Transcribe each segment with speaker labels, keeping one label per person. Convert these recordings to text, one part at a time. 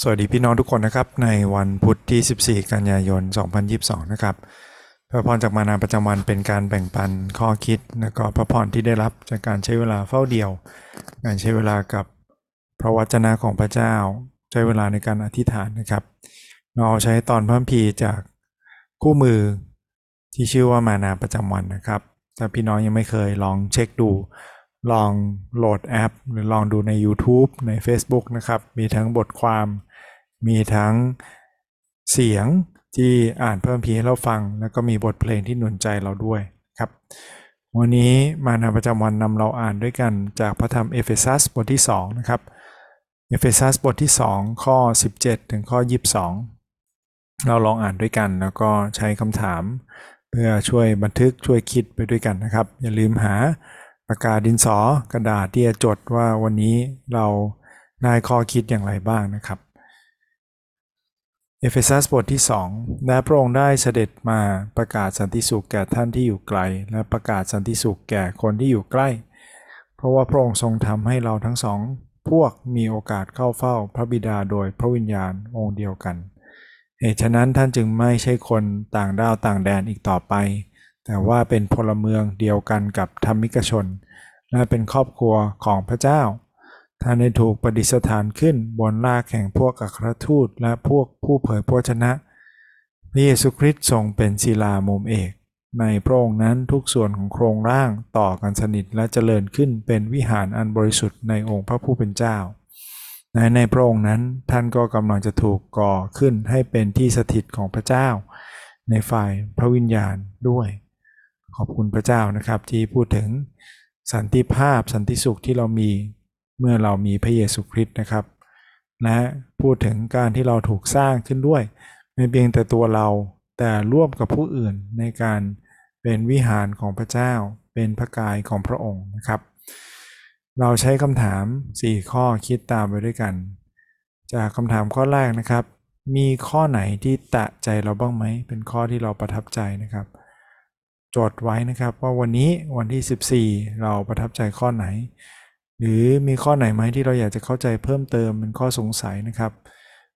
Speaker 1: สวัสดีพี่น้องทุกคนนะครับ ในวันพุธที่ 14 กันยายน 2022 นะครับพระพรจากมานาประจำวันเป็นการแบ่งปันข้อคิด และก็พระพรที่ได้รับจากการใช้เวลาเฝ้าเดียว การใช้เวลากับพระวจนะของพระเจ้า ใช้เวลาในการอธิษฐานนะครับ เราใช้ตอนพิ่มพีจากคู่มือที่ชื่อว่ามานาประจำวันนะครับถ้าพี่น้องยังไม่เคยลองเช็คดูลองโหลดแอป หรือลองดูใน YouTube ใน Facebook นะครับ มีทั้งบทความ มีทั้งเสียงที่อ่านคัมภีร์ให้เราฟัง แล้วก็มีบทเพลงที่หนุนใจเราด้วยครับ วันนี้มานาประจำวันนำเราอ่านด้วยกันจากพระธรรมเอเฟซัสบทที่ 2 นะครับ เอเฟซัสบทที่ 2 ข้อ 17 ถึงข้อ 22 เราลองอ่านด้วยกันแล้วก็ใช้คำถาม เพื่อช่วยบันทึกช่วยคิดไปด้วยกันนะครับ อย่าลืมหาปากกาดินสอกระดาษที่จะจดว่าวันนี้เราได้ข้อคิดอย่างไรบ้างนะครับ เอเฟซัสบทที่2และพระองค์ได้เสด็จมาประกาศสันติสุขแก่ท่านที่อยู่ไกล และประกาศสันติสุขแก่คนที่อยู่ใกล้ เพราะว่าพระองค์ทรงทำให้เราทั้งสอง พวกมีโอกาสเข้าเฝ้าพระบิดาโดยพระวิญญาณองค์เดียวกันเหตุฉะนั้นท่านจึงไม่ใช่คนต่างด้าวต่างแดนอีกต่อไป แต่ว่าเป็นพลเมืองเดียวกันกับธรรมิกชน และเป็นครอบครัวของพระเจ้า ท่านได้ถูกประดิษฐานขึ้นบนรากแห่งพวกอัครทูตและพวกผู้เผยพระวจนะ พระเยซูคริสต์ทรงเป็นศิลามุมเอก ในพระองค์นั้นทุกส่วนของโครงร่างต่อกันสนิทและเจริญขึ้นเป็นวิหารอันบริสุทธิ์ในองค์พระผู้เป็นเจ้า ในในพระองค์นั้นท่านก็กำลังจะถูกก่อขึ้นให้เป็นที่สถิตของพระเจ้า ในฝ่ายพระวิญญาณด้วย ขอบคุณพระเจ้านะครับที่พูดถึงสันติภาพสันติสุขที่เรามี เมื่อเรามีพระเยซูคริสต์นะครับและพูดถึงการที่เราถูกสร้างขึ้นด้วยไม่เพียงแต่ตัวเราแต่ร่วมกับผู้อื่นในการเป็นวิหารของพระเจ้า เป็นพระกายของพระองค์นะครับ เราใช้คำถาม 4 ข้อคิดตามไปด้วยกัน จากคำถามข้อแรกนะครับ มีข้อไหนที่ตะใจเราบ้างไหม เป็นข้อที่เราประทับใจนะครับ จดไว้นะครับว่าวันนี้วันที่ 14 เราประทับใจข้อไหน หรือมีข้อไหนไหมที่เราอยากจะเข้าใจเพิ่มเติมเป็นข้อสงสัยนะครับ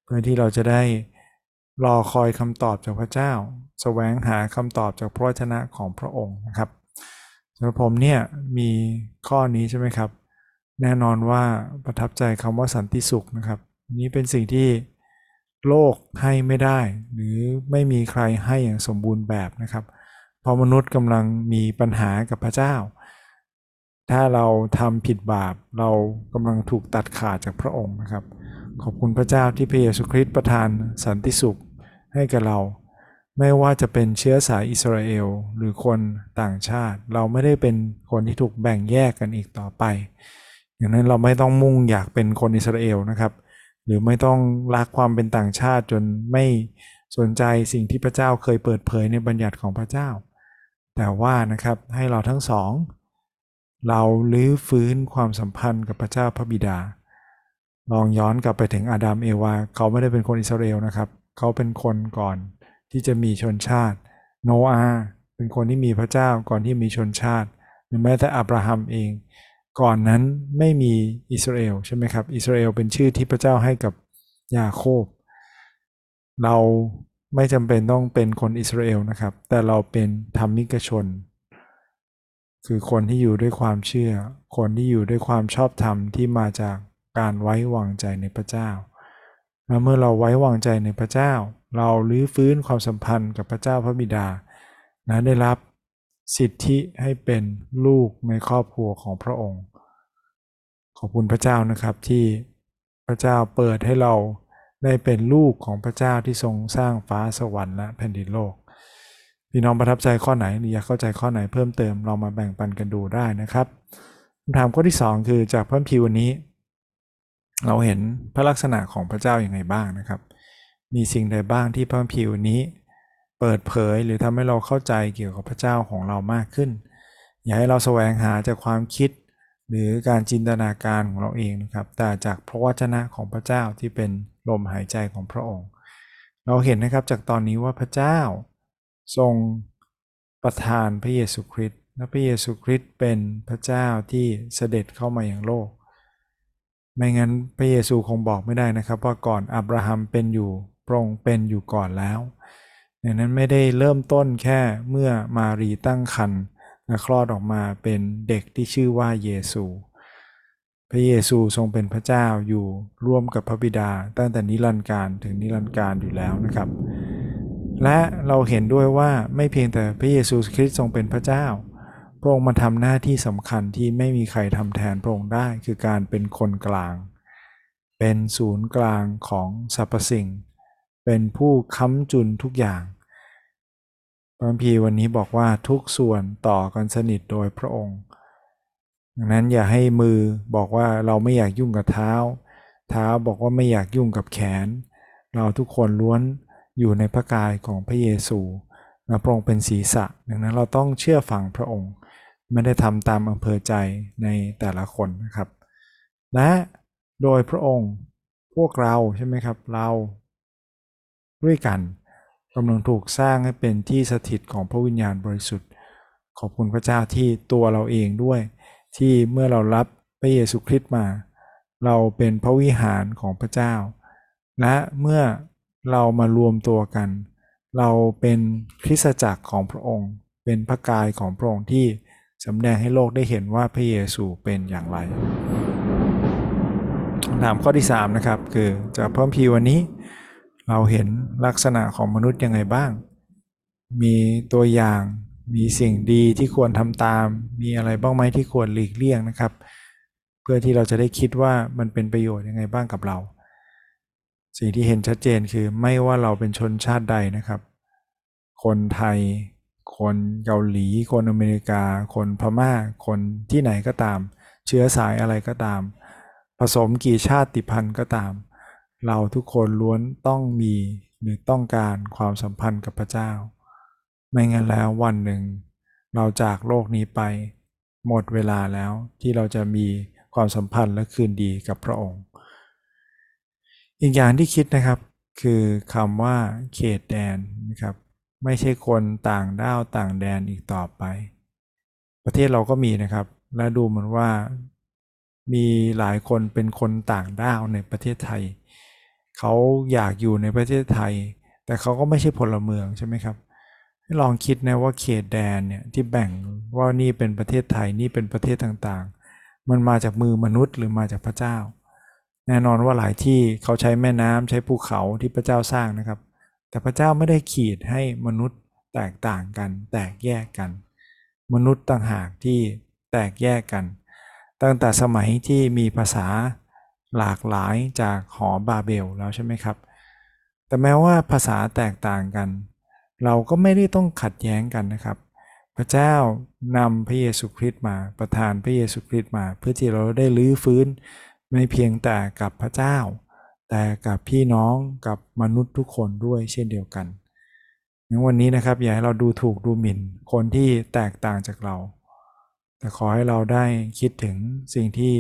Speaker 1: เพื่อที่เราจะได้รอคอยคำตอบจากพระเจ้าแสวงหาคำตอบจากพระวจนะของพระองค์นะครับสำหรับผมเนี่ยมีข้อนี้ใช่ไหมครับ แน่นอนว่าประทับใจคำว่าสันติสุขนะครับ นี่เป็นสิ่งที่โลกให้ไม่ได้ หรือไม่มีใครให้อย่างสมบูรณ์แบบนะครับ เพราะมนุษย์กำลังมีปัญหากับพระเจ้า ถ้าเราทำผิดบาปเรากำลังถูกตัดขาดจากพระองค์นะครับ ขอบคุณพระเจ้าที่พระเยซูคริสต์ประทานสันติสุขให้กับเรา ไม่ว่าจะเป็นเชื้อสายอิสราเอลหรือคนต่างชาติ เราไม่ได้เป็นคนที่ถูกแบ่งแยกกันอีกต่อไป อย่างนั้นเราไม่ต้องมุ่งอยากเป็นคนอิสราเอลนะครับ หรือไม่ต้องรักความเป็นต่างชาติจนไม่สนใจสิ่งที่พระเจ้าเคยเปิดเผยในบัญญัติของพระเจ้า แต่ว่านะครับให้เราทั้งสอง เราลื้อฟื้นความสัมพันธ์กับพระเจ้าพระบิดา ลองย้อนกลับไปถึงอาดัมเอวา เขาไม่ได้เป็นคนอิสราเอลนะครับ เขาเป็นคนก่อนที่จะมีชนชาติ โนอาเป็นคนที่มีพระเจ้าก่อนที่มีชนชาติ หรือแม้แต่อับราฮัมเอง ก่อนนั้นไม่มีอิสราเอลใช่ไหมครับ อิสราเอลเป็นชื่อที่พระเจ้าให้กับยาโคบ เราไม่จำเป็นต้องเป็นคนอิสราเอลนะครับ แต่เราเป็นธรรมิกชน คือคนที่อยู่ด้วยความเชื่อ คนที่อยู่ด้วยความชอบธรรมที่มาจากการไว้วางใจในพระเจ้า และเมื่อเราไว้วางใจในพระเจ้า เราลื้อฟื้นความสัมพันธ์กับพระเจ้าพระบิดานะได้รับสิทธิให้เป็นลูกในครอบครัวของพระองค์ ขอบคุณพระเจ้านะครับที่พระเจ้าเปิดให้เราได้เป็นลูกของพระเจ้าที่ทรงสร้างฟ้าสวรรค์และแผ่นดินโลก พี่น้องประทับใจข้อไหนหรืออยากเข้าใจข้อไหนเพิ่มเติมเรามาแบ่งปันกันดูได้นะครับคำถามข้อที่ 2 คือจากพระพีวันนี้ เราเห็นพระลักษณะของพระเจ้าอย่างไรบ้างนะครับ มีสิ่งใดบ้างที่พระพีวันนี้ เปิดเผยหรือทำให้เราเข้าใจเกี่ยวกับพระเจ้าของเรามากขึ้น อย่าให้เราแสวงหาจากความคิดหรือการจินตนาการของเราเองนะครับ แต่จากพระวจนะของพระเจ้าที่เป็นลมหายใจของพระองค์ เราเห็นนะครับจากตอนนี้ว่าพระเจ้า ทรงประทานพระเยซูคริสต์และพระเยซูคริสต์เป็นพระเจ้าที่เสด็จเข้ามาอย่างโลก ไม่งั้นพระเยซูคงบอกไม่ได้นะครับ ว่าก่อนอับราฮัมเป็นอยู่พระองค์เป็นอยู่ก่อนแล้วดังนั้นไม่ได้เริ่มต้นแค่เมื่อมารีตั้งครรภ์และคลอดออกมาเป็นเด็กที่ชื่อว่าเยซู พระเยซูทรงเป็นพระเจ้าอยู่ร่วมกับพระบิดา ตั้งแต่นิรันดร์การถึงนิรันดร์การอยู่แล้วนะครับ และเราเห็นด้วยว่าไม่เพียงแต่พระเยซูคริสต์ทรงเป็นพระเจ้า พระองค์มาทำหน้าที่สำคัญที่ไม่มีใครทำแทนพระองค์ได้ คือการเป็นคนกลาง เป็นศูนย์กลางของสรรพสิ่ง เป็นผู้ค้ำจุนทุกอย่างพระพีวันนี้บอกว่าทุกส่วนต่อกันสนิทโดยพระองค์ดังนั้นอย่าให้มือบอกว่าเราไม่อยากยุ่งกับเท้า เท้าบอกว่าไม่อยากยุ่งกับแขน เราทุกคนล้วน อยู่ในพระกายของพระเยซูและพระองค์เป็นศีรษะ ดังนั้นเราต้องเชื่อฟังพระองค์ ไม่ได้ทำตามอำเภอใจในแต่ละคนนะครับ และโดยพระองค์พวกเราใช่ไหมครับเราด้วยกันกำลังถูกสร้างให้เป็นที่สถิตของพระวิญญาณบริสุทธิ์ ขอบคุณพระเจ้าที่ตัวเราเองด้วย ที่เมื่อเรารับพระเยซูคริสต์มา เราเป็นพระวิหารของพระเจ้า และเมื่อ เรามารวมตัวกัน เราเป็นคริสตจักรของพระองค์ เป็นพระกายของพระองค์ที่สำแดงให้โลกได้เห็นว่าพระเยซูเป็นอย่างไรคำถามข้อที่3นะครับคือจากพระพีวันนี้ เราเห็นลักษณะของมนุษย์ยังไงบ้าง มีตัวอย่างมีสิ่งดีที่ควรทำตาม มีอะไรบ้างไหมที่ควรหลีกเลี่ยงนะครับ เพื่อที่เราจะได้คิดว่ามันเป็นประโยชน์ยังไงบ้างกับเรา สิ่งที่เห็นชัดเจนคือไม่ว่าเราเป็นชนชาติใดนะครับ คนไทย คนเกาหลี คนอเมริกา คนพม่า คนที่ไหนก็ตาม เชื้อสายอะไรก็ตาม ผสมกี่ชาติพันธุ์ก็ตาม เราทุกคนล้วนต้องมีหรือต้องการความสัมพันธ์กับพระเจ้า ไม่งั้นแล้ววันหนึ่ง เราจากโลกนี้ไป หมดเวลาแล้วที่เราจะมีความสัมพันธ์และคืนดีกับพระองค์ อีกอย่างที่คิดนะครับ คือคำว่าเขตแดนนะครับ ไม่ใช่คนต่างด้าวต่างแดนอีกต่อไป ประเทศเราก็มีนะครับ และดูเหมือนว่า มีหลายคนเป็นคนต่างด้าวในประเทศไทย เขาอยากอยู่ในประเทศไทย แต่เขาก็ไม่ใช่พลเมืองใช่ไหมครับลองคิดนะว่าเขตแดนเนี่ยที่แบ่งว่านี่เป็นประเทศไทยนี่เป็นประเทศต่างๆ มันมาจากมือมนุษย์หรือมาจากพระเจ้า แน่นอนว่าหลายที่เขาใช้แม่น้ำใช้ภูเขาที่พระเจ้าสร้างนะครับ แต่พระเจ้าไม่ได้ขีดให้มนุษย์แตกต่างกัน แตกแยกกัน มนุษย์ต่างหากที่แตกแยกกัน ตั้งแต่สมัยที่มีภาษาหลากหลายจากหอบาเบลแล้วใช่ไหมครับ แต่แม้ว่าภาษาแตกต่างกัน เราก็ไม่ได้ต้องขัดแย้งกันนะครับ พระเจ้านำพระเยซูคริสต์มาประทานพระเยซูคริสต์มา เพื่อที่เราได้ลื้อฟื้น ไม่เพียงแต่กับพระเจ้า แต่กับพี่น้องกับมนุษย์ทุกคนด้วยเช่นเดียวกันในวันนี้นะครับอย่าให้เราดูถูกดูหมิ่นคนที่แตกต่างจากเรา แต่ขอให้เราได้คิดถึงสิ่งที่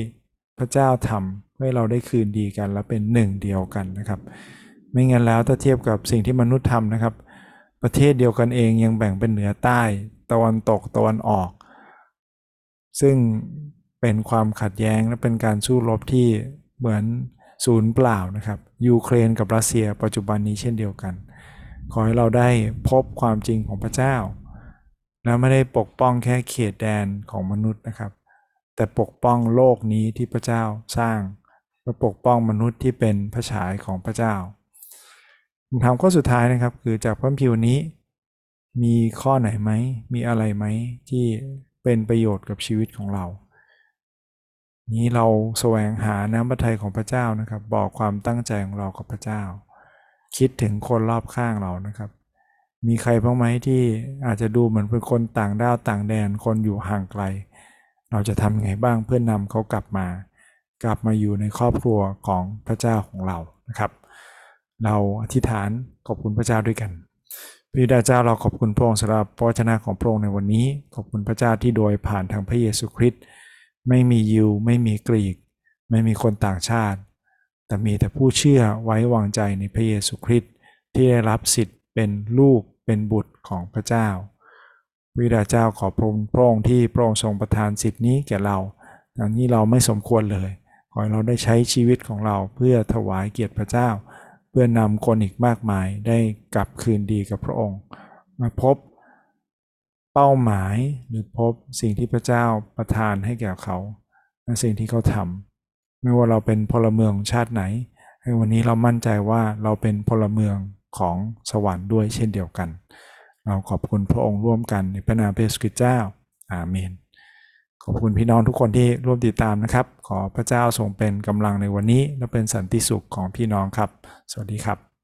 Speaker 1: พระเจ้าทำให้เราได้คืนดีกันและเป็นหนึ่งเดียวกันนะครับ ไม่งั้นแล้วถ้าเทียบกับสิ่งที่มนุษย์ทำนะครับ ประเทศเดียวกันเองยังแบ่งเป็นเหนือใต้ ตะวันตกตะวันออก ซึ่ง เป็นความขัดแย้งและเป็นการสู้รบที่เหมือนศูนย์เปล่านะครับ ยูเครนกับรัสเซียปัจจุบันนี้เช่นเดียวกัน ขอให้เราได้พบความจริงของพระเจ้า และไม่ได้ปกป้องแค่เขตแดนของมนุษย์นะครับ แต่ปกป้องโลกนี้ที่พระเจ้าสร้างและปกป้องมนุษย์ที่เป็นพระฉายของพระเจ้าคำถามข้อสุดท้ายนะครับ คือจากพระพิวนี้ มีข้อไหนไหมมีอะไรไหมที่เป็นประโยชน์กับชีวิตของเรา นี้เราแสวงหาน้ำพระทัยของพระเจ้านะครับ บอกความตั้งใจของเรากับพระเจ้า คิดถึงคนรอบข้างเรานะครับ มีใครบ้างไหมที่อาจจะดูเหมือนเป็นคนต่างด้าวต่างแดนคนอยู่ห่างไกล เราจะทำไงบ้างเพื่อนำเขากลับมา กลับมาอยู่ในครอบครัวของพระเจ้าของเรานะครับ เราอธิษฐานขอบคุณพระเจ้าด้วยกันพระบิดาเจ้าเราขอบคุณพระองค์สำหรับพระชนะของพระองค์ในวันนี้ ขอบคุณพระเจ้าที่โดยผ่านทางพระเยซูคริสต์ ไม่มียิว ไม่มีกรีก ไม่มีคนต่างชาติ แต่มีแต่ผู้เชื่อไว้วางใจในพระเยซูคริสต์ที่ได้รับสิทธิ์เป็นลูกเป็นบุตรของพระเจ้า วิดาเจ้าขอพระองค์ที่พระองค์ทรงประทานสิทธินี้แก่เราอันนี้เราไม่สมควรเลย ขอให้เราได้ใช้ชีวิตของเราเพื่อถวายเกียรติพระเจ้า เพื่อนำคนอีกมากมายได้กลับคืนดีกับพระองค์ มาพบ เป้าหมายหรือพบสิ่งที่พระเจ้าประทานให้แก่เขาและสิ่งที่เขาทำไม่ว่าเราเป็นพลเมืองของชาติไหน ให้วันนี้เรามั่นใจว่าเราเป็นพลเมืองของสวรรค์ด้วยเช่นเดียวกัน เราขอบคุณพระองค์ร่วมกันในพระนามพระเยซูคริสต์เจ้าอาเมน ขอบคุณพี่น้องทุกคนที่ร่วมติดตามนะครับ ขอพระเจ้าทรงเป็นกำลังในวันนี้ และเป็นสันติสุขของพี่น้องครับ สวัสดีครับ